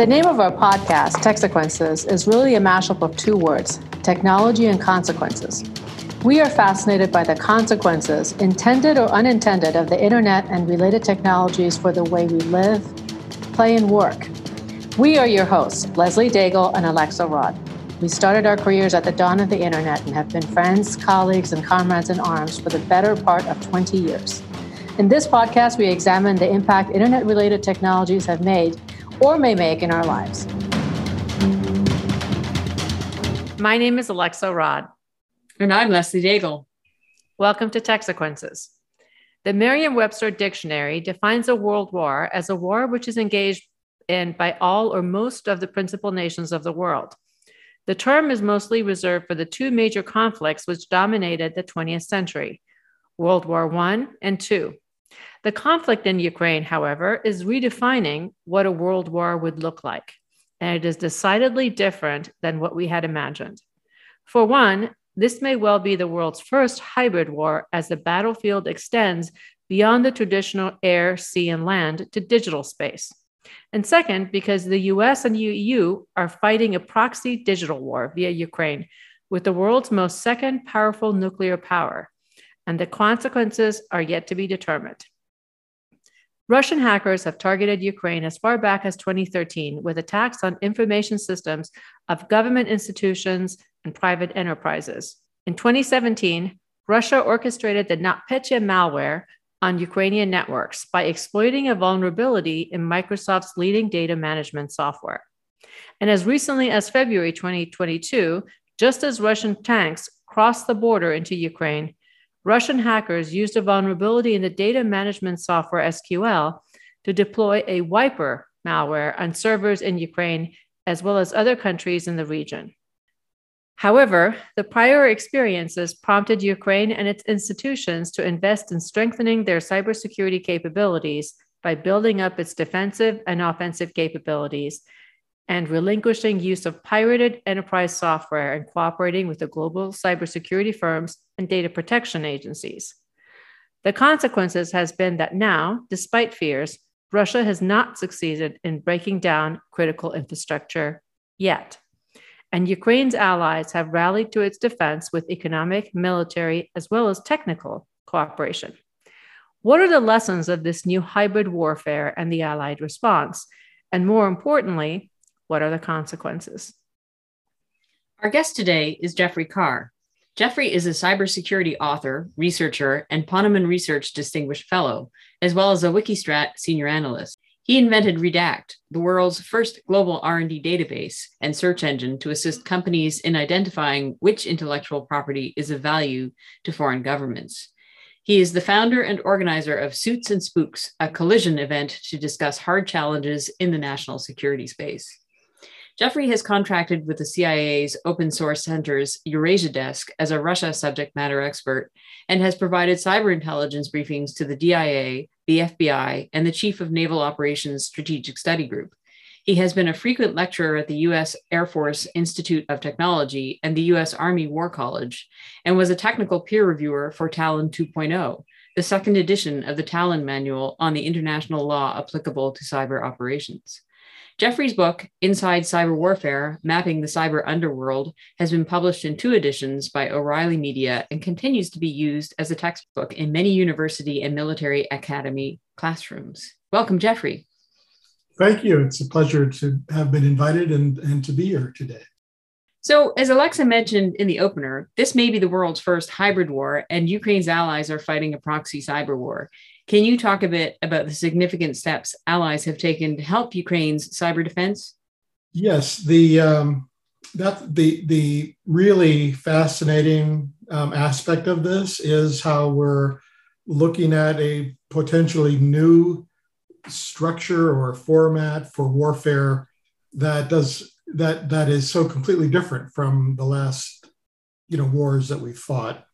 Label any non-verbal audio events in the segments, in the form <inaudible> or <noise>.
The name of our podcast, Techsequences, is really a mashup of two words technology and consequences. We are fascinated by the consequences, intended or unintended, of the internet and related technologies for the way we live, play, and work. We are your hosts, Leslie Daigle and Alexa Raad. We started our careers at the dawn of the internet and have been friends, colleagues, and comrades in arms for the better part of 20 years. In this podcast, we examine the impact internet related technologies have made or may make in our lives. My name is Alexa Raad. And I'm Leslie Daigle. Welcome to Techsequences. The Merriam Webster Dictionary defines a world war as a war which is engaged in by all or most of the principal nations of the world. The term is mostly reserved for the two major conflicts which dominated the 20th century World War I and II. The conflict in Ukraine, however, is redefining what a world war would look like, and it is decidedly different than what we had imagined. For one, this may well be the world's first hybrid war as the battlefield extends beyond the traditional air, sea, and land to digital space. And second, because the US and EU are fighting a proxy digital war via Ukraine with the world's most second powerful nuclear power, and the consequences are yet to be determined. Russian hackers have targeted Ukraine as far back as 2013 with attacks on information systems of government institutions and private enterprises. In 2017, Russia orchestrated the NotPetya malware on Ukrainian networks by exploiting a vulnerability in Microsoft's leading data management software. And as recently as February 2022, just as Russian tanks crossed the border into Ukraine, Russian hackers used a vulnerability in the data management software SQL to deploy a wiper malware on servers in Ukraine as well as other countries in the region. However, the prior experiences prompted Ukraine and its institutions to invest in strengthening their cybersecurity capabilities by building up its defensive and offensive capabilities and relinquishing use of pirated enterprise software and cooperating with the global cybersecurity firms and data protection agencies. The consequences has been that now, despite fears, Russia has not succeeded in breaking down critical infrastructure yet. And Ukraine's allies have rallied to its defense with economic, military, as well as technical cooperation. What are the lessons of this new hybrid warfare and the Allied response? And more importantly, what are the consequences? Our guest today is Jeffrey Carr. Jeffrey is a cybersecurity author, researcher, and Ponemon Research Distinguished Fellow, as well as a Wikistrat senior analyst. He invented Redact, the world's first global R&D database and search engine to assist companies in identifying which intellectual property is of value to foreign governments. He is the founder and organizer of Suits and Spooks, a collision event to discuss hard challenges in the national security space. Jeffrey has contracted with the CIA's Open Source Center's Eurasia Desk as a Russia subject matter expert and has provided cyber intelligence briefings to the DIA, the FBI, and the Chief of Naval Operations Strategic Study Group. He has been a frequent lecturer at the U.S. Air Force Institute of Technology and the U.S. Army War College, and was a technical peer reviewer for Tallinn 2.0, the second edition of the Tallinn Manual on the international law applicable to cyber operations. Jeffrey's book, Inside Cyber Warfare Mapping the Cyber Underworld, has been published in two editions by O'Reilly Media and continues to be used as a textbook in many university and military academy classrooms. Welcome, Jeffrey. Thank you. It's a pleasure to have been invited and, and to be here today. So, as Alexa mentioned in the opener, this may be the world's first hybrid war, and Ukraine's allies are fighting a proxy cyber war. Can you talk a bit about the significant steps allies have taken to help Ukraine's cyber defense? Yes, the um, that the the really fascinating um, aspect of this is how we're looking at a potentially new structure or format for warfare that does that that is so completely different from the last you know wars that we fought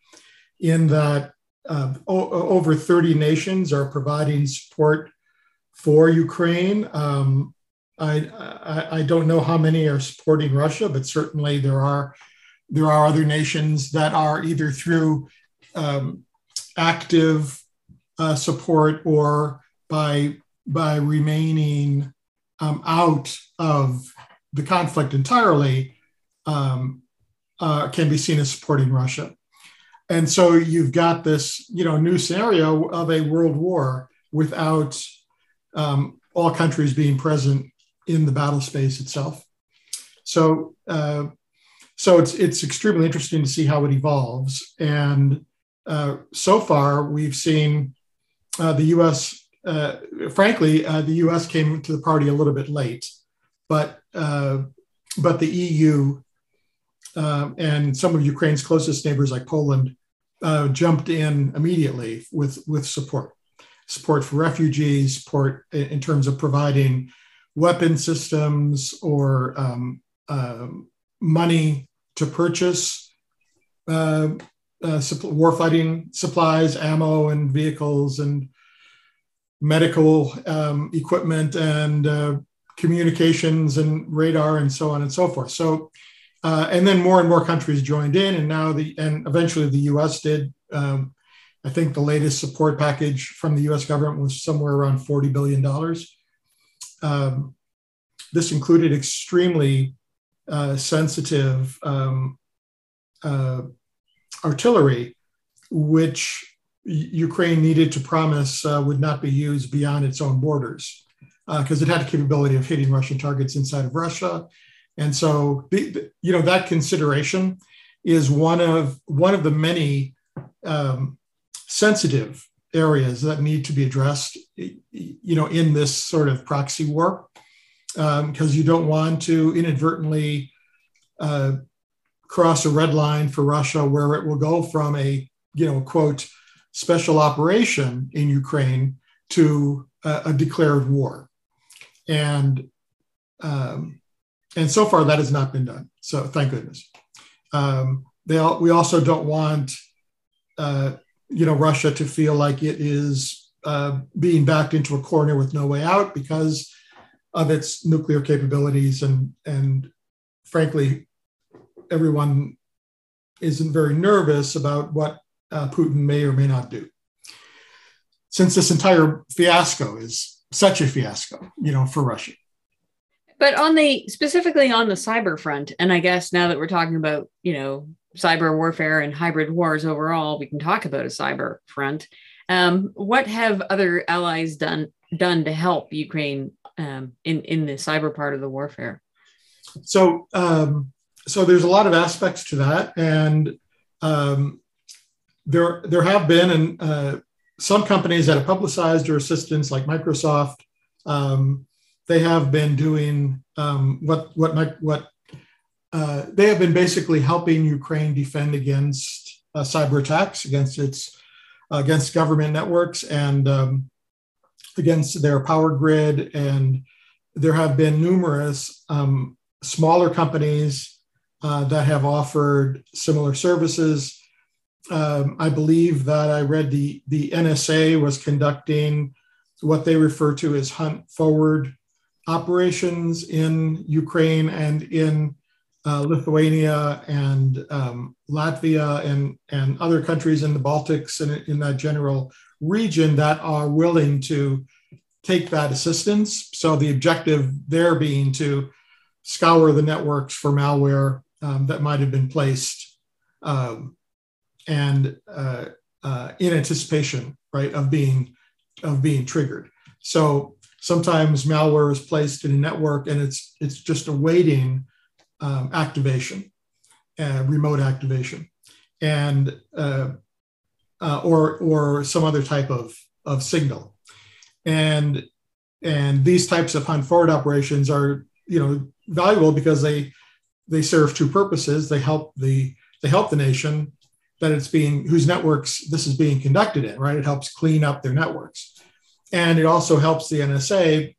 in that uh, o- over 30 nations are providing support for Ukraine. Um, I, I, I, don't know how many are supporting Russia, but certainly there are there are other nations that are either through um, active uh, support or by by remaining um, out of the conflict entirely um, uh, can be seen as supporting Russia. And so you've got this, you know, new scenario of a world war without um, all countries being present in the battle space itself. So, uh, so it's it's extremely interesting to see how it evolves. And uh, so far, we've seen uh, the U.S. Uh, frankly, uh, the U.S. came to the party a little bit late, but uh, but the EU and some of Ukraine's closest neighbors, like Poland, uh, jumped in immediately with, with support support for refugees, support in terms of providing weapon systems or um, uh, money to purchase uh, uh, warfighting supplies, ammo, and vehicles, and medical um, equipment, and uh, communications, and radar, and so on and so forth. So uh, and then more and more countries joined in, and now the and eventually the U.S. did. Um, I think the latest support package from the U.S. government was somewhere around forty billion dollars. Um, this included extremely uh, sensitive um, uh, artillery, which Ukraine needed to promise uh, would not be used beyond its own borders, because uh, it had the capability of hitting Russian targets inside of Russia and so, the, the, you know, that consideration is one of one of the many um, sensitive areas that need to be addressed, you know, in this sort of proxy war, because um, you don't want to inadvertently uh, cross a red line for Russia, where it will go from a, you know, quote, special operation in Ukraine to a, a declared war, and um, and so far that has not been done. So thank goodness. Um, they all, we also don't want uh, you know Russia to feel like it is uh, being backed into a corner with no way out because of its nuclear capabilities and and frankly everyone isn't very nervous about what uh, Putin may or may not do. Since this entire fiasco is such a fiasco, you know, for Russia. But on the specifically on the cyber front, and I guess now that we're talking about, you know, cyber warfare and hybrid wars overall, we can talk about a cyber front. Um, what have other allies done done to help Ukraine um, in in the cyber part of the warfare? So, um, so there's a lot of aspects to that, and um, there there have been and uh, some companies that have publicized their assistance, like Microsoft. Um, they have been doing um, what what what uh, they have been basically helping Ukraine defend against uh, cyber attacks against its uh, against government networks and um, against their power grid. And there have been numerous um, smaller companies uh, that have offered similar services. Um, I believe that I read the the NSA was conducting what they refer to as hunt forward operations in Ukraine and in uh, Lithuania and um, Latvia and, and other countries in the Baltics and in that general region that are willing to take that assistance. So the objective there being to scour the networks for malware um, that might have been placed um, and uh, uh, in anticipation, right, of being of being triggered. So sometimes malware is placed in a network and it's it's just awaiting um, activation, uh, remote activation, and uh, uh, or or some other type of of signal, and and these types of hunt forward operations are you know valuable because they they serve two purposes. They help the they help the nation that it's being whose networks this is being conducted in. Right, it helps clean up their networks and it also helps the NSA,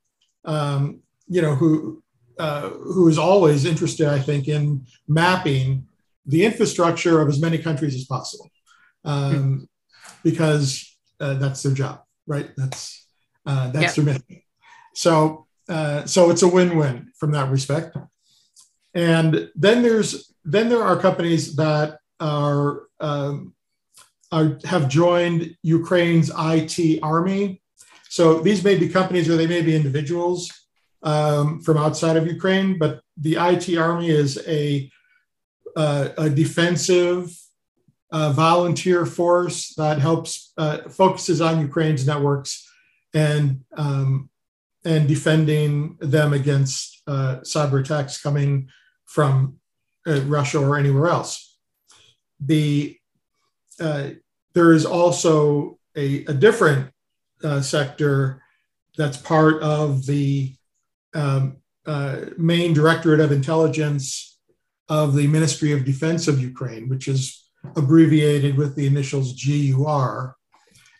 um, you know, who uh, who is always interested, I think, in mapping the infrastructure of as many countries as possible, um, because uh, that's their job, right? That's uh, that's their mission. So uh, so it's a win-win from that respect. And then there's then there are companies that are, um, are have joined Ukraine's IT army so these may be companies or they may be individuals um, from outside of Ukraine, but the IT Army is a, uh, a defensive uh, volunteer force that helps uh, focuses on Ukraine's networks and um, and defending them against uh, cyber attacks coming from uh, Russia or anywhere else. The uh, there is also a, a different uh, sector that's part of the um, uh, main directorate of intelligence of the Ministry of Defense of Ukraine, which is abbreviated with the initials GUR.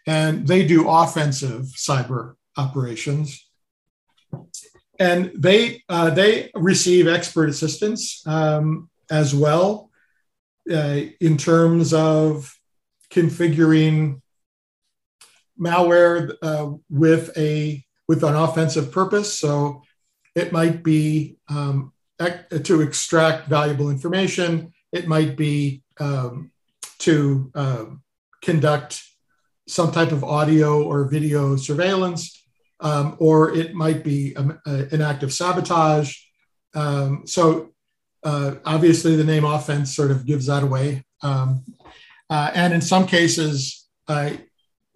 And they do offensive cyber operations. And they, uh, they receive expert assistance um, as well uh, in terms of configuring malware uh, with a with an offensive purpose. So it might be um, to extract valuable information. It might be um, to uh, conduct some type of audio or video surveillance, um, or it might be a, a, an act of sabotage. Um, so uh, obviously, the name offense sort of gives that away. Um, uh, and in some cases, uh,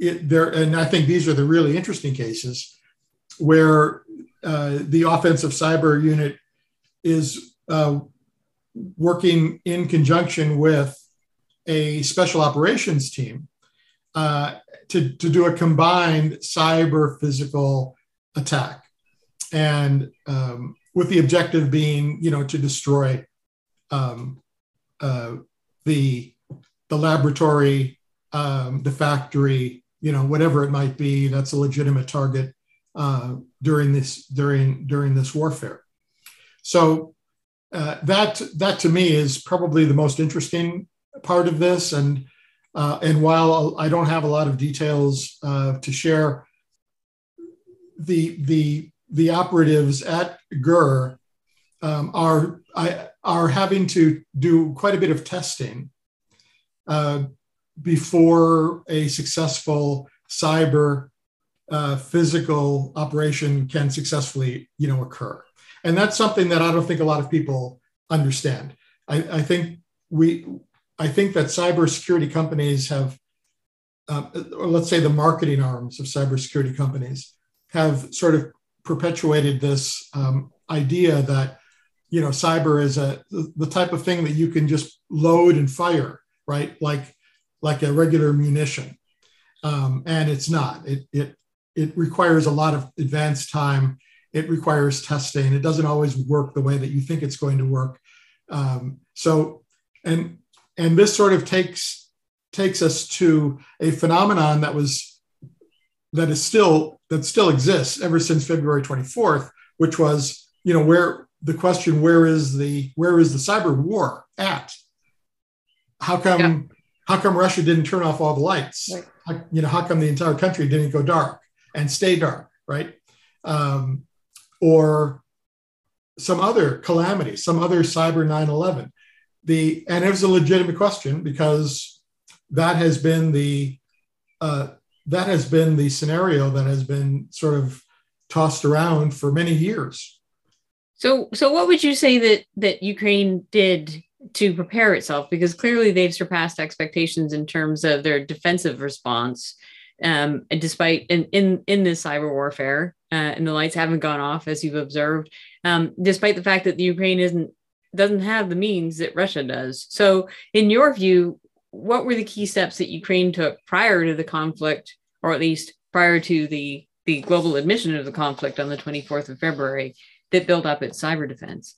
it, there, and I think these are the really interesting cases where uh, the offensive cyber unit is uh, working in conjunction with a special operations team uh, to, to do a combined cyber physical attack. And um, with the objective being, you know, to destroy um, uh, the, the laboratory, um, the factory, you know, whatever it might be, that's a legitimate target uh, during this during during this warfare. So uh, that that to me is probably the most interesting part of this. And uh, and while I don't have a lot of details uh, to share, the the the operatives at GUR um, are I, are having to do quite a bit of testing uh, before a successful cyber uh, physical operation can successfully you know occur and that's something that i don't think a lot of people understand i, I think we I think that cybersecurity companies have, uh, or let's say the marketing arms of cybersecurity companies, have sort of perpetuated this um, idea that you know cyber is a the type of thing that you can just load and fire, right? Like like a regular munition, um, and it's not. It it it requires a lot of advanced time. It requires testing. It doesn't always work the way that you think it's going to work. Um, so, and and this sort of takes takes us to a phenomenon that was that is still that still exists ever since February 24th, which was you know where the question where is the where is the cyber war at? How come yeah. How come Russia didn't turn off all the lights? Right. How, you know how come the entire country didn't go dark and stay dark, right? Um, or some other calamity, some other cyber 9/11 the and it was a legitimate question because that has been the uh, that has been the scenario that has been sort of tossed around for many years. So, so what would you say that that Ukraine did to prepare itself? Because clearly they've surpassed expectations in terms of their defensive response. Um, despite in in in this cyber warfare, uh, and the lights haven't gone off as you've observed, um, despite the fact that the Ukraine isn't doesn't have the means that Russia does. So, in your view, what were the key steps that Ukraine took prior to the conflict, or at least prior to the, the global admission of the conflict on the 24th of February, that built up its cyber defense?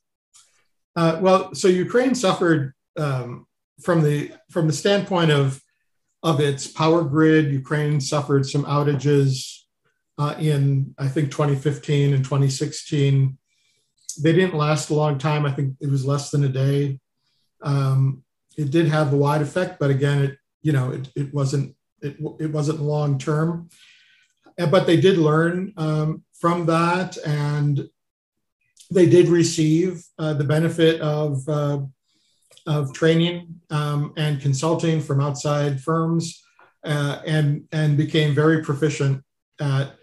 Uh, well, so Ukraine suffered um, from the from the standpoint of of its power grid. Ukraine suffered some outages uh, in I think 2015 and 2016 they didn't last a long time. I think it was less than a day. Um, it did have a wide effect, but again, it you know it, it wasn't it, it wasn't long term. But they did learn um, from that, and they did receive uh, the benefit of uh, of training um, and consulting from outside firms, uh, and and became very proficient at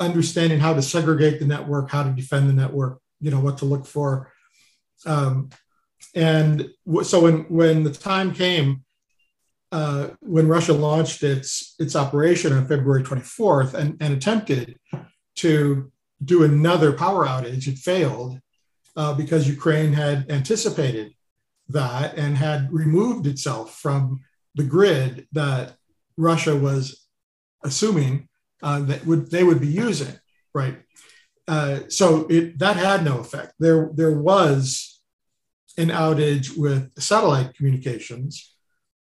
understanding how to segregate the network, how to defend the network, you know, what to look for. Um, and so when when the time came, uh, when Russia launched its its operation on February 24th and, and attempted to do another power outage, it failed uh, because Ukraine had anticipated that and had removed itself from the grid that Russia was assuming uh, that would they would be using, right? Uh, so it, that had no effect. There, there was an outage with satellite communications.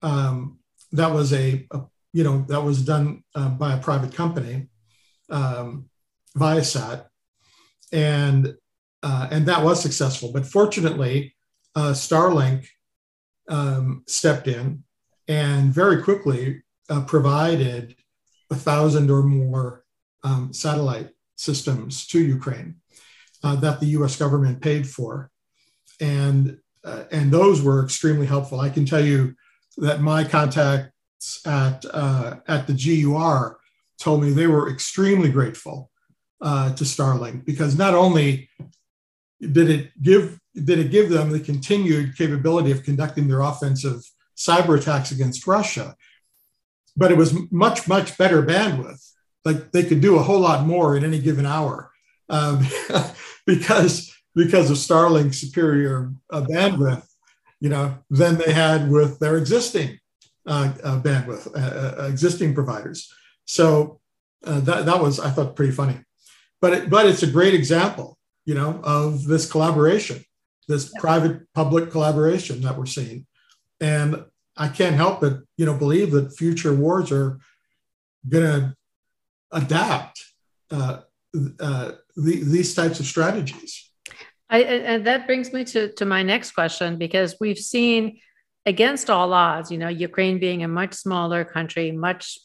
Um, that was a, a, you know, that was done uh, by a private company, um, Viasat, and uh, and that was successful. But fortunately, uh, Starlink um, stepped in and very quickly uh, provided a thousand or more um, satellite systems to Ukraine uh, that the U.S. government paid for, and uh, and those were extremely helpful. I can tell you that my contacts at uh, at the GUR told me they were extremely grateful uh, to Starlink because not only did it give did it give them the continued capability of conducting their offensive cyber attacks against Russia, but it was much much better bandwidth. Like they could do a whole lot more in any given hour um, <laughs> because because of Starlink's superior uh, bandwidth, you know, than they had with their existing uh, uh, bandwidth, uh, uh, existing providers. So that that was I thought pretty funny, but it, but it's a great example, you know, of this collaboration, this private public collaboration that we're seeing, and I can't help but you know believe that future wars are going to adapt uh, uh, the, these types of strategies. I, and that brings me to, to my next question because we've seen against all odds, you know, Ukraine being a much smaller country, much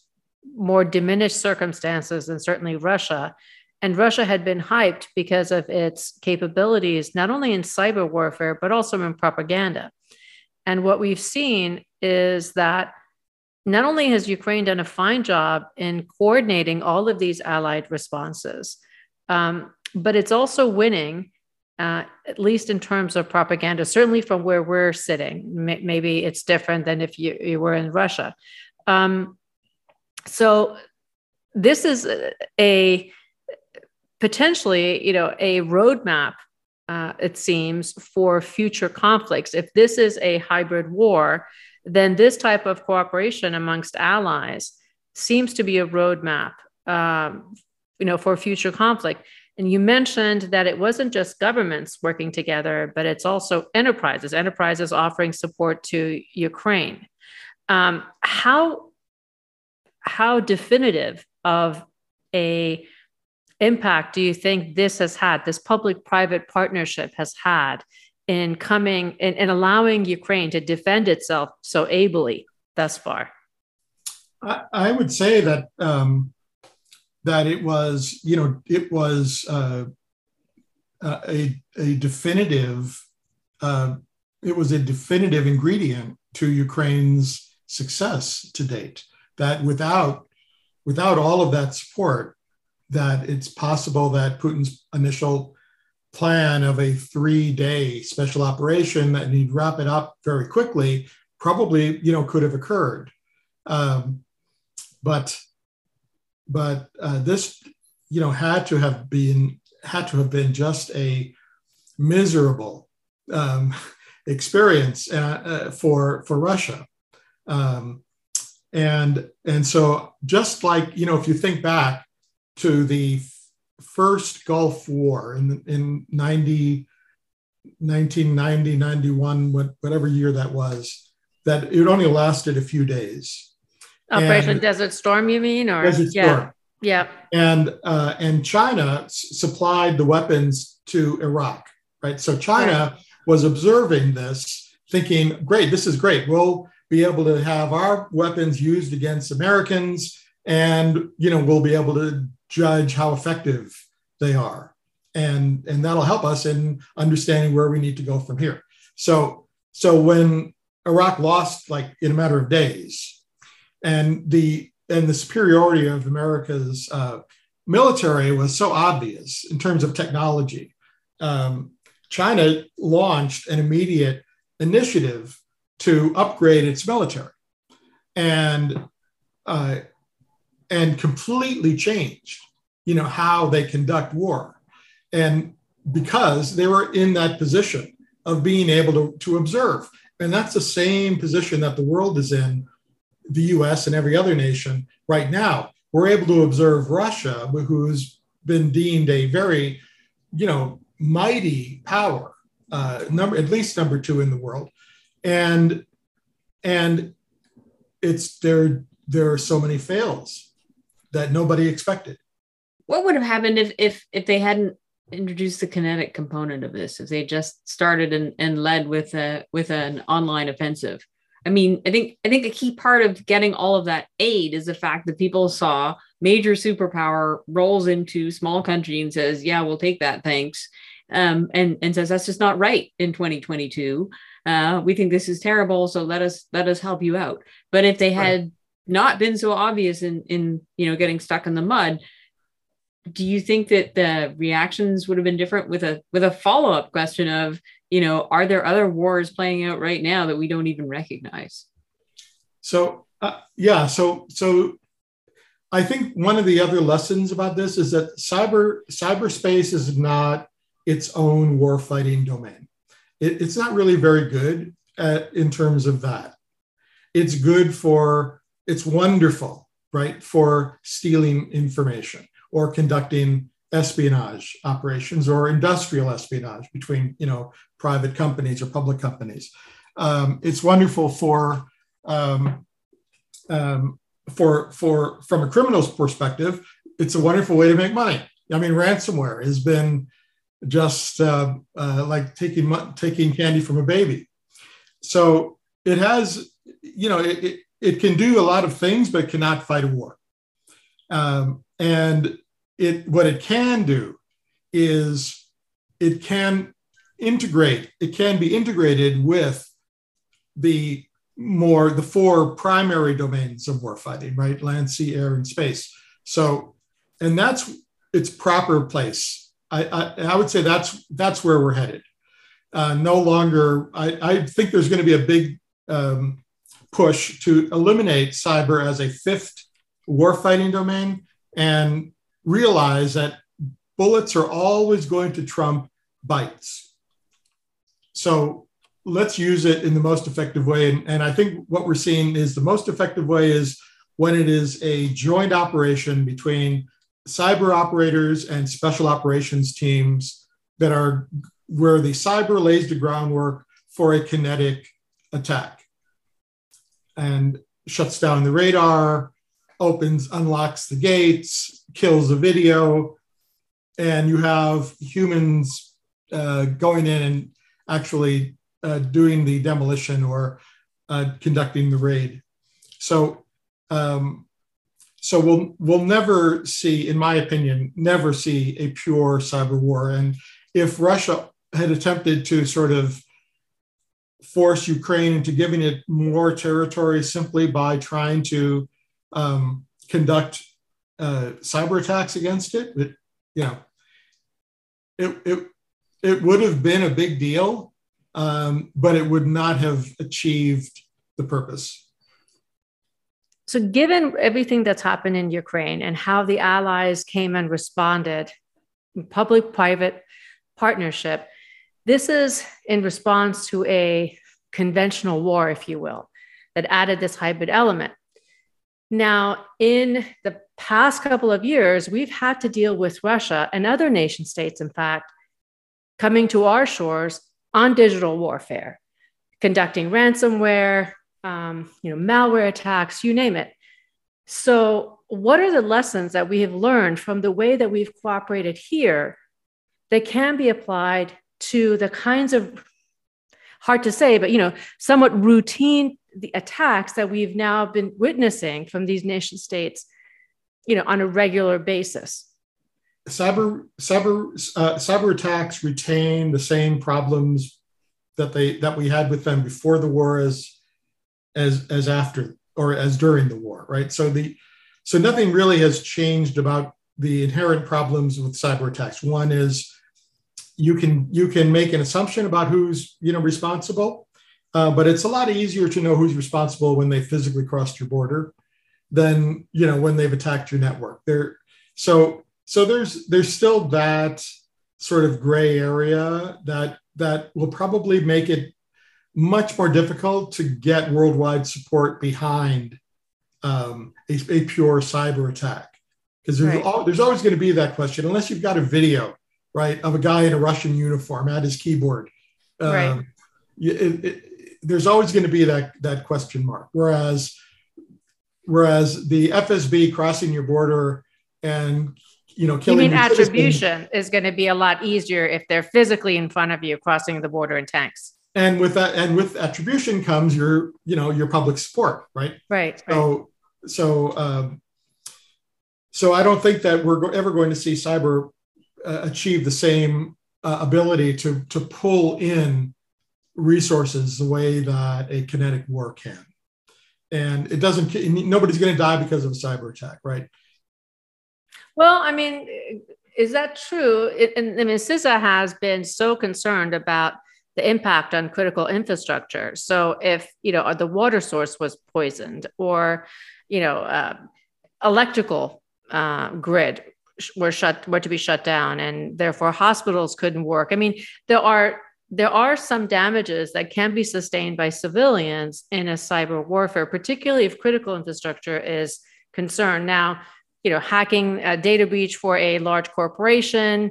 more diminished circumstances than certainly Russia. And Russia had been hyped because of its capabilities, not only in cyber warfare, but also in propaganda. And what we've seen is that not only has Ukraine done a fine job in coordinating all of these allied responses, um, but it's also winning, uh, at least in terms of propaganda, certainly from where we're sitting. M- maybe it's different than if you, you were in Russia. Um, so this is a potentially, you know, a roadmap uh, it seems, for future conflicts. If this is a hybrid war, then this type of cooperation amongst allies seems to be a roadmap, um, you know, for future conflict. And you mentioned that it wasn't just governments working together, but it's also enterprises, enterprises offering support to Ukraine. Um, how how definitive of a impact do you think this has had, this public private partnership has had in coming and, in allowing Ukraine to defend itself so ably thus far? I, I would say that um, that it was, you know, it was uh a, a definitive, uh, it was a definitive ingredient to Ukraine's success to date. That without without all of that support, that it's possible that Putin's initial plan of a three day special operation and he'd wrap it up very quickly probably you know could have occurred. Um, but but uh, this you know had to have been had to have been just a miserable um, experience uh, uh, for for Russia. Um, and and so just like you know if you think back to the first Gulf War in, in 90, 1990, 91, whatever year that was, that it only lasted a few days. Operation and Desert Storm, you mean? Or Desert yeah. Storm. Yeah. And uh, and China s- supplied the weapons to Iraq, right? So China right. was observing this, thinking, "Great, this is great. We'll be able to have our weapons used against Americans, and you know we'll be able to judge how effective they are. And, and that'll help us in understanding where we need to go from here. So, so when Iraq lost like in a matter of days, and the and the superiority of America's uh, military was so obvious in terms of technology. Um, China launched an immediate initiative to upgrade its military, and uh, and completely changed, you know, how they conduct war, and because they were in that position of being able to, to observe, and that's the same position that the world is in, the U.S. and every other nation right now. We're able to observe Russia, who's been deemed a very, you know, mighty power, uh, number at least number two in the world, and and it's there. There are so many fails that nobody expected. What would have happened if if if they hadn't introduced the kinetic component of this? If they just started and, and led with a with an online offensive? I mean, I think I think a key part of getting all of that aid is the fact that people saw major superpower rolls into small country and says, "Yeah, we'll take that, thanks," um, and and says that's just not right in 2022. Uh, we think this is terrible, so let us let us help you out. But if they had right. Not been so obvious in in you know getting stuck in the mud, do you think that the reactions would have been different with a with a follow up question of you know are there other wars playing out right now that we don't even recognize? So uh, yeah, so so I think one of the other lessons about this is that cyber cyberspace is not its own warfighting domain. It, it's not really very good at, in terms of that. It's good for, it's wonderful, right, for stealing information or conducting espionage operations or industrial espionage between, you know, private companies or public companies. Um, it's wonderful for um, um, for for from a criminal's perspective. It's a wonderful way to make money. I mean, ransomware has been just uh, uh, like taking taking candy from a baby. So it has, you know, it, it, it can do a lot of things, but cannot fight a war. Um, and it what it can do is it can integrate. It can be integrated with the more the four primary domains of warfighting, right? Land, sea, air, and space. So, and that's its proper place I, I, I would say that's that's where we're headed. Uh, no longer, I, I think there's going to be a big um, push to eliminate cyber as a fifth warfighting domain and realize that bullets are always going to trump bytes. So let's use it in the most effective way. And, and I think what we're seeing is the most effective way is when it is a joint operation between cyber operators and special operations teams that are where the cyber lays the groundwork for a kinetic attack and shuts down the radar, opens, unlocks the gates, kills the video, and you have humans uh, going in and actually uh, doing the demolition or uh, conducting the raid. So um, so we'll we'll never see, in my opinion, never see a pure cyber war. And if Russia had attempted to sort of force Ukraine into giving it more territory simply by trying to um, conduct uh, cyber attacks against it, it, you know, it, it, it would have been a big deal, um, but it would not have achieved the purpose. So, given everything that's happened in Ukraine and how the Allies came and responded, public private partnership, this is in response to a conventional war, if you will, that added this hybrid element. Now, in the past couple of years, we've had to deal with Russia and other nation states, in fact, coming to our shores on digital warfare, conducting ransomware, um, you know, malware attacks, you name it. So, what are the lessons that we have learned from the way that we've cooperated here that can be applied to the kinds of hard to say, but you know, somewhat routine the attacks that we've now been witnessing from these nation states, you know, on a regular basis? Cyber cyber uh, cyber attacks retain the same problems that they that we had with them before the war as as as after or as during the war, right? So the so nothing really has changed about the inherent problems with cyber attacks. One is you can you can make an assumption about who's you know responsible, uh, but it's a lot easier to know who's responsible when they physically crossed your border than you know when they've attacked your network. There, so so there's there's still that sort of gray area that that will probably make it much more difficult to get worldwide support behind um, a, a, pure cyber attack because there's, right. there's always going to be that question unless you've got a video right of a guy in a russian uniform at his keyboard um, right. It, it, there's always going to be that that question mark whereas whereas the fsb crossing your border and you know killing you mean attribution is going to be a lot easier if they're physically in front of you crossing the border in tanks and with that and with attribution comes your you know your public support right right so right. so um, so i don't think that we're ever going to see cyber uh, achieve the same uh, ability to to pull in resources the way that a kinetic war can. And it doesn't nobody's going to die because of a cyber attack right? Well i mean is that true? It, and i mean CISA has been so concerned about the impact on critical infrastructure. So if you know the water source was poisoned, or you know uh, electrical uh, grid were shut were to be shut down, and therefore hospitals couldn't work. I mean, there are there are some damages that can be sustained by civilians in a cyber warfare, particularly if critical infrastructure is concerned. Now, you know, hacking a data breach for a large corporation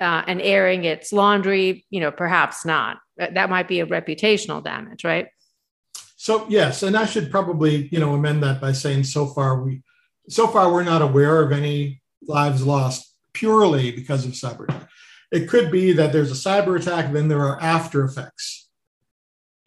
uh, and airing its laundry, you know, perhaps not. That might be a reputational damage, right? So yes, and I should probably, you know, amend that by saying so far we, so far we're not aware of any lives lost purely because of cyber attack. It could be that there's a cyber attack, then there are after effects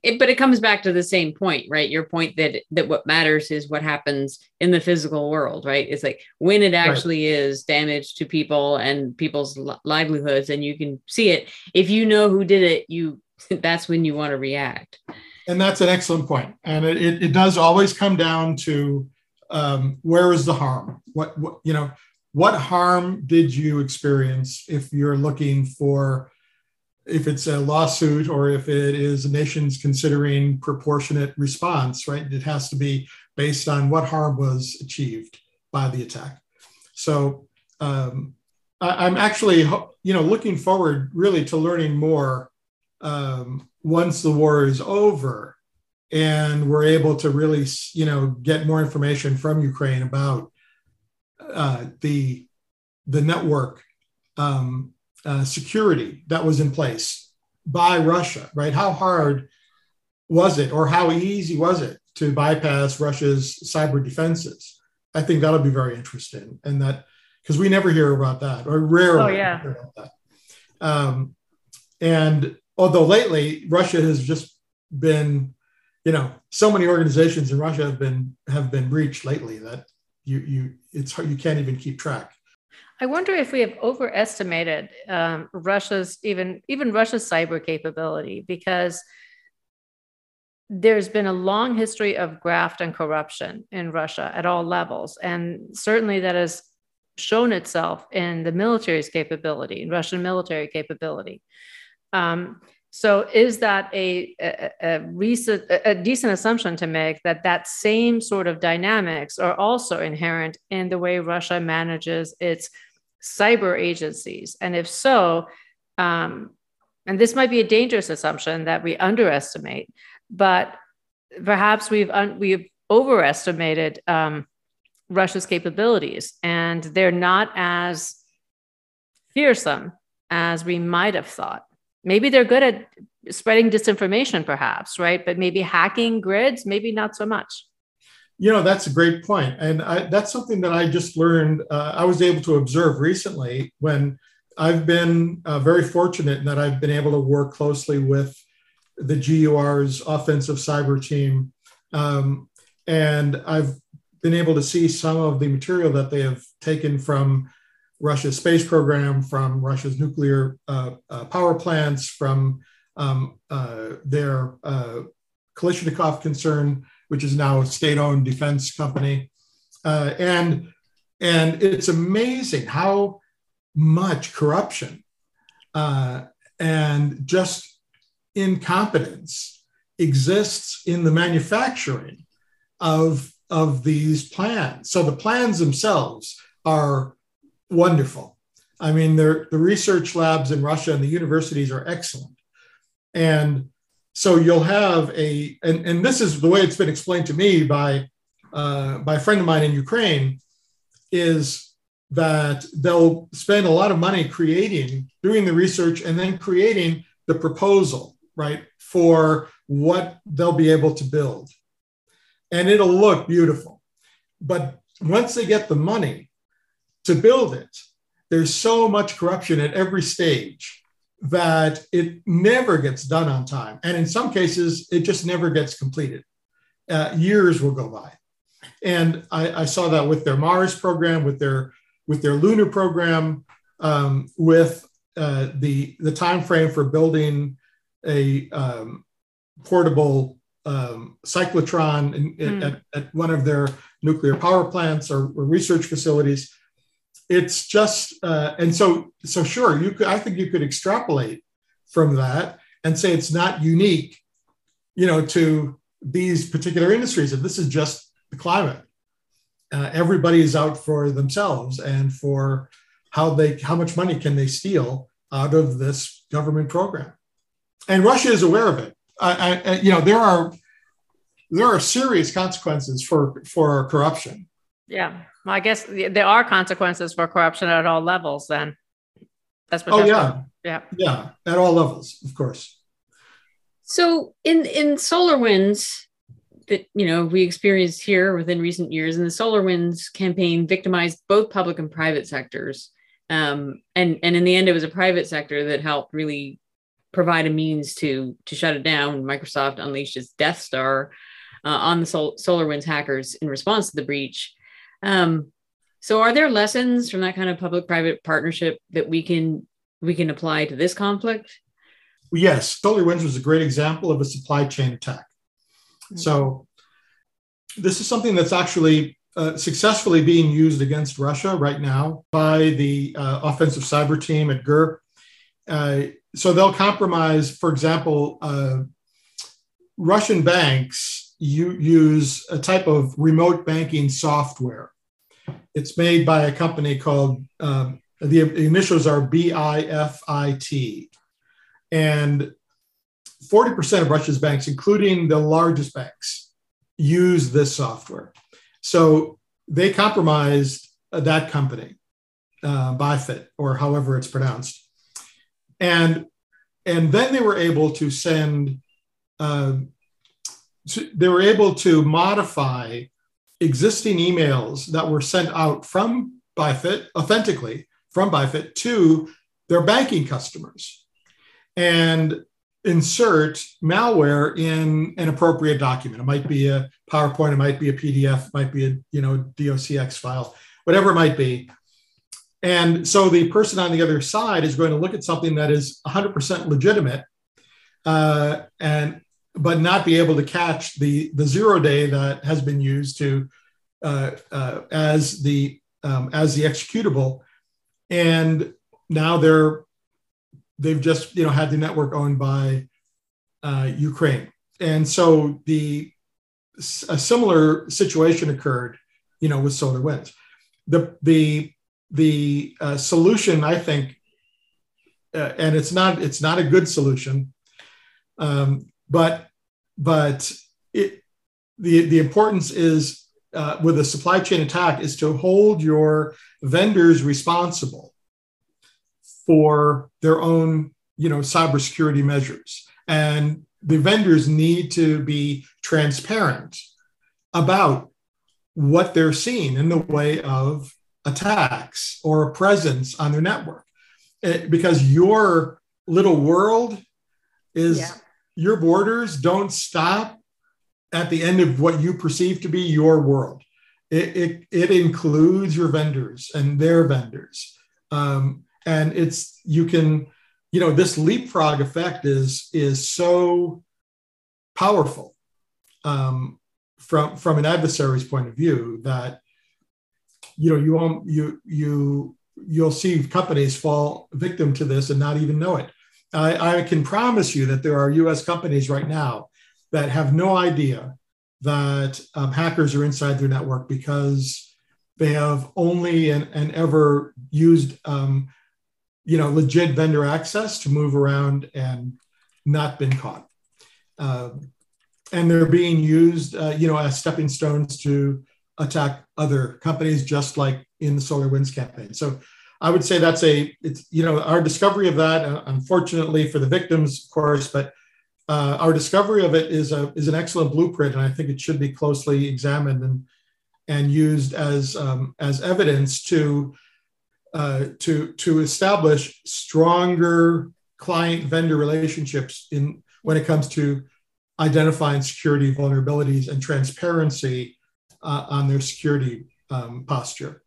it, but it comes back to the same point, right? Your point that that what matters is what happens in the physical world, right? It's like when it actually right. is damage to people and people's livelihoods, and you can see it. If you know who did it, you <laughs> that's when you want to react. And that's an excellent point. And it, it, it does always come down to um, where is the harm? What, what you know, what harm did you experience if you're looking for if it's a lawsuit or if it is nation's considering proportionate response, right? It has to be based on what harm was achieved by the attack. So um, I, am actually, you know, looking forward really to learning more um, once the war is over and we're able to really, you know, get more information from Ukraine about uh, the the network um, uh, security that was in place by Russia, right? How hard was it, or how easy was it to bypass Russia's cyber defenses? I think that'll be very interesting, and that because we never hear about that, or rarely oh, yeah. hear about that. Um, and although lately Russia has just been, you know, so many organizations in Russia have been have been breached lately that you you it's you can't even keep track. I wonder if we have overestimated um, Russia's even even Russia's cyber capability because there's been a long history of graft and corruption in Russia at all levels, and certainly that has shown itself in the military's capability, in Russian military capability. Um, so, is that a, a, a, recent, a decent assumption to make that that same sort of dynamics are also inherent in the way Russia manages its cyber agencies? And if so, um, and this might be a dangerous assumption that we underestimate, but perhaps we've un- we've overestimated um, Russia's capabilities, and they're not as fearsome as we might have thought. Maybe they're good at spreading disinformation, perhaps, right? But maybe hacking grids, maybe not so much. You know, that's a great. And I, that's something that I just learned. Uh, I was able to observe recently when I've been uh, very fortunate in that I've been able to work closely with the GUR's offensive cyber team. Um, and I've been able to see some of the material that they have taken from Russia's space program, from Russia's nuclear uh, uh power plants, from um, uh, their uh, Kalashnikov concern which is now a state owned defense company. Uh, and And it's amazing how much corruption uh, and just incompetence exists in the manufacturing of, of these plans. So the plans themselves are wonderful. I mean, the research labs in Russia and the universities are excellent. And so you'll have a, and, and this is the way it's been explained to me by, uh, by a friend of mine in Ukraine, is that they'll spend a lot of money creating, doing the research, and then creating the proposal, right, for what they'll be able to build. And it'll look beautiful. But once they get the money to build it, there's so much corruption at every stage that it never gets done on time. And in some cases, it just never gets completed. Uh, years will go by. And I, I, saw that with their Mars program, with their with their lunar program, um, with uh, the the time frame for building a um, portable um, cyclotron in, mm. at, at, one of their nuclear power plants or, or research facilities. It's just uh, and so so sure you could I think you could extrapolate from that and say it's not unique, you know, to these particular industries. And this is just the climate uh, everybody is out for themselves and for how they how much money can they steal out of this government program. And russia is aware of it. I, I, you know there are there are serious consequences for for corruption. Yeah well, i guess there are consequences for corruption at all levels then. That's what oh that's yeah. what, yeah. Yeah at all levels of course. So in in SolarWinds that you know we experienced here within recent years and the SolarWinds campaign victimized both public and private sectors. Um, and and in the end it was a private sector that helped really provide a means to to shut it down. Microsoft unleashed its death star uh, on the Sol- SolarWinds hackers in response to the breach um, so are there lessons from that kind of public private partnership that we can we can apply to this conflict? Yes SolarWinds was a great example of a supply chain attack. So this is something that's actually uh, successfully being used against Russia right now by the uh, offensive cyber team at GRU. Uh, so they'll compromise, for example, uh, Russian banks you use a type of remote banking software. It's made by a company called, um, the initials are BIFIT. And 40% of Russia's banks, including the largest banks, use this software. So they compromised uh, that company, uh, Bifit, or however it's pronounced. And, and then they were able to send, uh, they were able to modify existing emails that were sent out from Bifit, authentically from Bifit to their banking customers. And insert malware in an appropriate document. It might be a PowerPoint, it might be a PDF, it might be a you know docx file, whatever it might be. And so the person on the other side is going to look at something that is 100% legitimate, uh, and but not be able to catch the the zero day that has been used to uh, uh, as the um, as the executable, and now they're they've just you know had the network owned by uh, Ukraine, and so the a similar situation occurred, you know, with SolarWinds. The the the uh, solution, I think, uh, and it's not it's not a good solution, um, but but it the the importance is uh, with a supply chain attack is to hold your vendors responsible for their own you know cybersecurity measures and the vendors need to be transparent about what they're seeing in the way of attacks or a presence on their network it, eh, because your little world is yeah. Your borders don't stop at the end of what you perceive to be your world it, it, it includes your vendors and their vendors um, and it's you can you know this leapfrog effect is is so powerful um, from from an adversary's point of view that you know, you you you you'll see companies fall victim to this and not even know it. I, I can promise you that there are U.S. companies right now that have no idea that um, hackers are inside their network because they have only and, and ever used um, you know legit vendor access to move around and not been caught uh, and they're being used uh, you know as stepping stones to attack other companies just like in the SolarWinds campaign so i would say that's a it's you know our discovery of that uh, unfortunately for the victims of course but uh, our discovery of it is a is an excellent blueprint, and I think it should be closely examined and and used as um, as evidence to uh, to to establish stronger client vendor relationships in when it comes to identifying security vulnerabilities and transparency uh, on their security um, posture.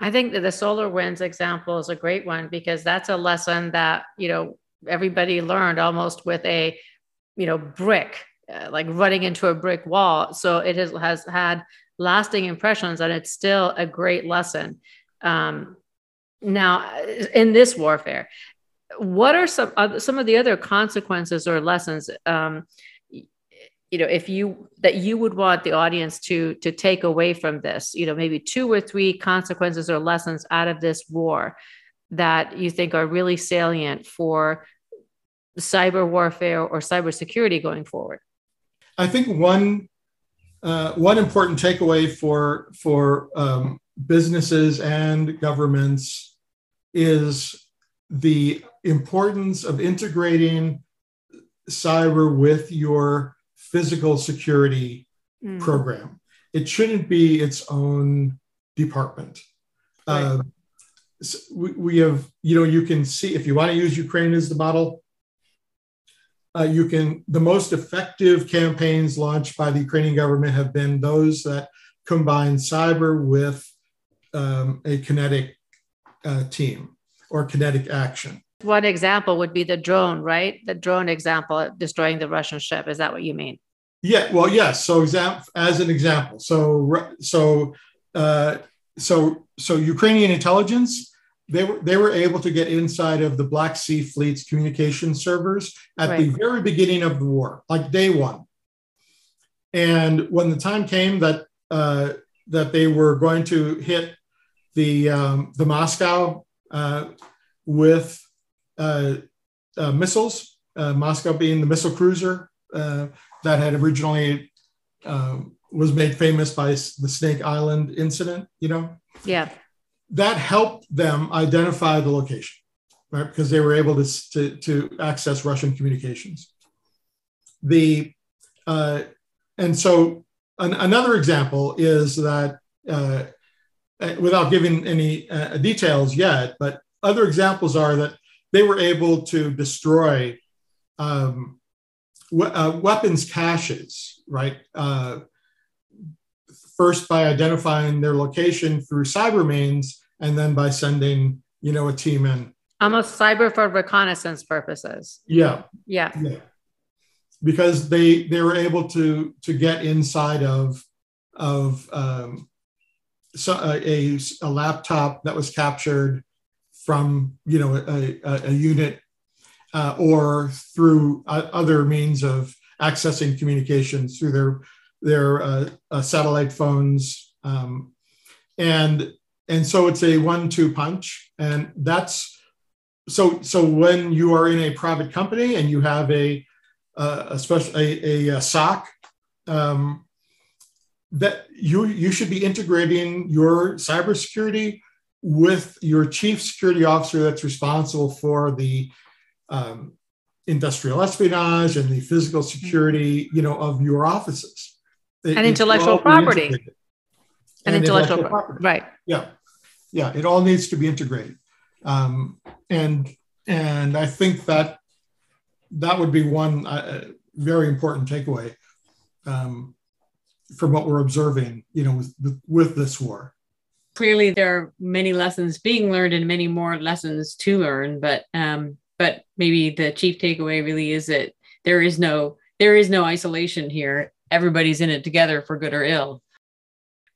I think that the solar winds example is a great one because that's a lesson that you know everybody learned almost with a you know brick uh, like running into a brick wall. So it has, has had lasting impressions and it's still a great lesson. Um, now in this warfare what are some uh, some of the other consequences or lessons? Um, you know if you that you would want the audience to to take away from this you know maybe two or three consequences or lessons out of this war that you think are really salient for cyber warfare or cybersecurity going forward? I think one uh, one important takeaway for for um, businesses and governments is the importance of integrating cyber with your physical security mm. program. It shouldn't be its own department. Right. Uh, so we, we have, you know, you can see if you want to use Ukraine as the model, uh, you can the most effective campaigns launched by the Ukrainian government have been those that combine cyber with um, a kinetic uh, team or kinetic action. One example would be the drone, right? The drone example destroying the Russian ship. Is that what you mean? Yeah. Well, yes. So, as an example, so so uh, so so Ukrainian intelligence they were they were able to get inside of the Black Sea Fleet's communication servers at right. the very beginning of the war, like day one. And when the time came that uh, that they were going to hit the um, the Moscow uh, with uh, uh missiles, uh, Moscow being the missile cruiser uh, that had originally um, was made famous by the Snake Island incident, you know. Yeah that helped them identify the location, right? Because they were able to, to, to access Russian communications. The uh, and so an, another example is that uh, uh, without giving any uh, details yet, but other examples are that they were able to destroy um, we- uh, weapons caches, right? Uh, first by identifying their location through cyber means, and then by sending you know a team in. Almost cyber for reconnaissance purposes. Yeah. Yeah. Yeah. Because they they were able to to get inside of of um, so a, a, laptop that was captured from you know a, a, a unit uh, or through uh, other means of accessing communications through their their uh, uh satellite phones um, and and so it's a one-two punch, and that's so. So when you are in a private company and you have a a special a, a, a SOC, um, that you you should be integrating your cybersecurity with your chief security officer that's responsible for the um, industrial espionage and the physical security, you know, of your offices. It, and intellectual property. Integrated and, intellectual, intellectual property. Right. Yeah. Yeah. It all needs to be integrated. Um, and, and I think that that would be one uh, very important takeaway um, from what we're observing, you know, with, with, with this war. Clearly, there are many lessons being learned and many more lessons to learn. But um, but maybe the chief takeaway really is that there is no there is no isolation here. Everybody's in it together for good or ill.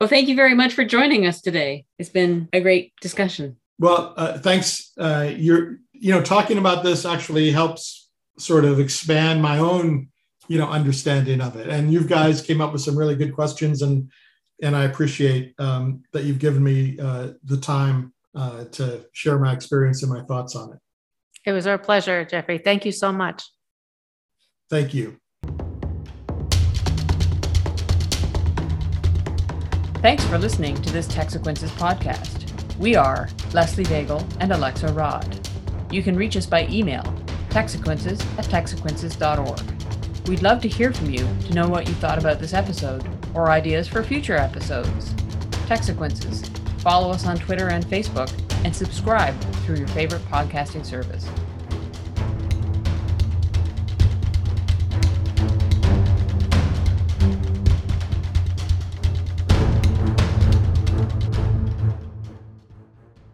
Well, thank you very much for joining us today. It's been a great discussion. Well, uh, thanks. Uh, you're, you know, talking about this actually helps sort of expand my own, you know, understanding of it. And you guys came up with some really good questions, and and I appreciate um, that you've given me uh, the time uh, to share my experience and my thoughts on it. It was our pleasure, Jeffrey. Thank you so much. Thank you. Thanks for listening to this Techsequences podcast. We are Leslie Daigle and Alexa Raad. You can reach us by email, techsequences at techsequences.org. We'd love to hear from you to know what you thought about this episode or ideas for future episodes. Techsequences. Follow us on Twitter and Facebook and subscribe through your favorite podcasting service.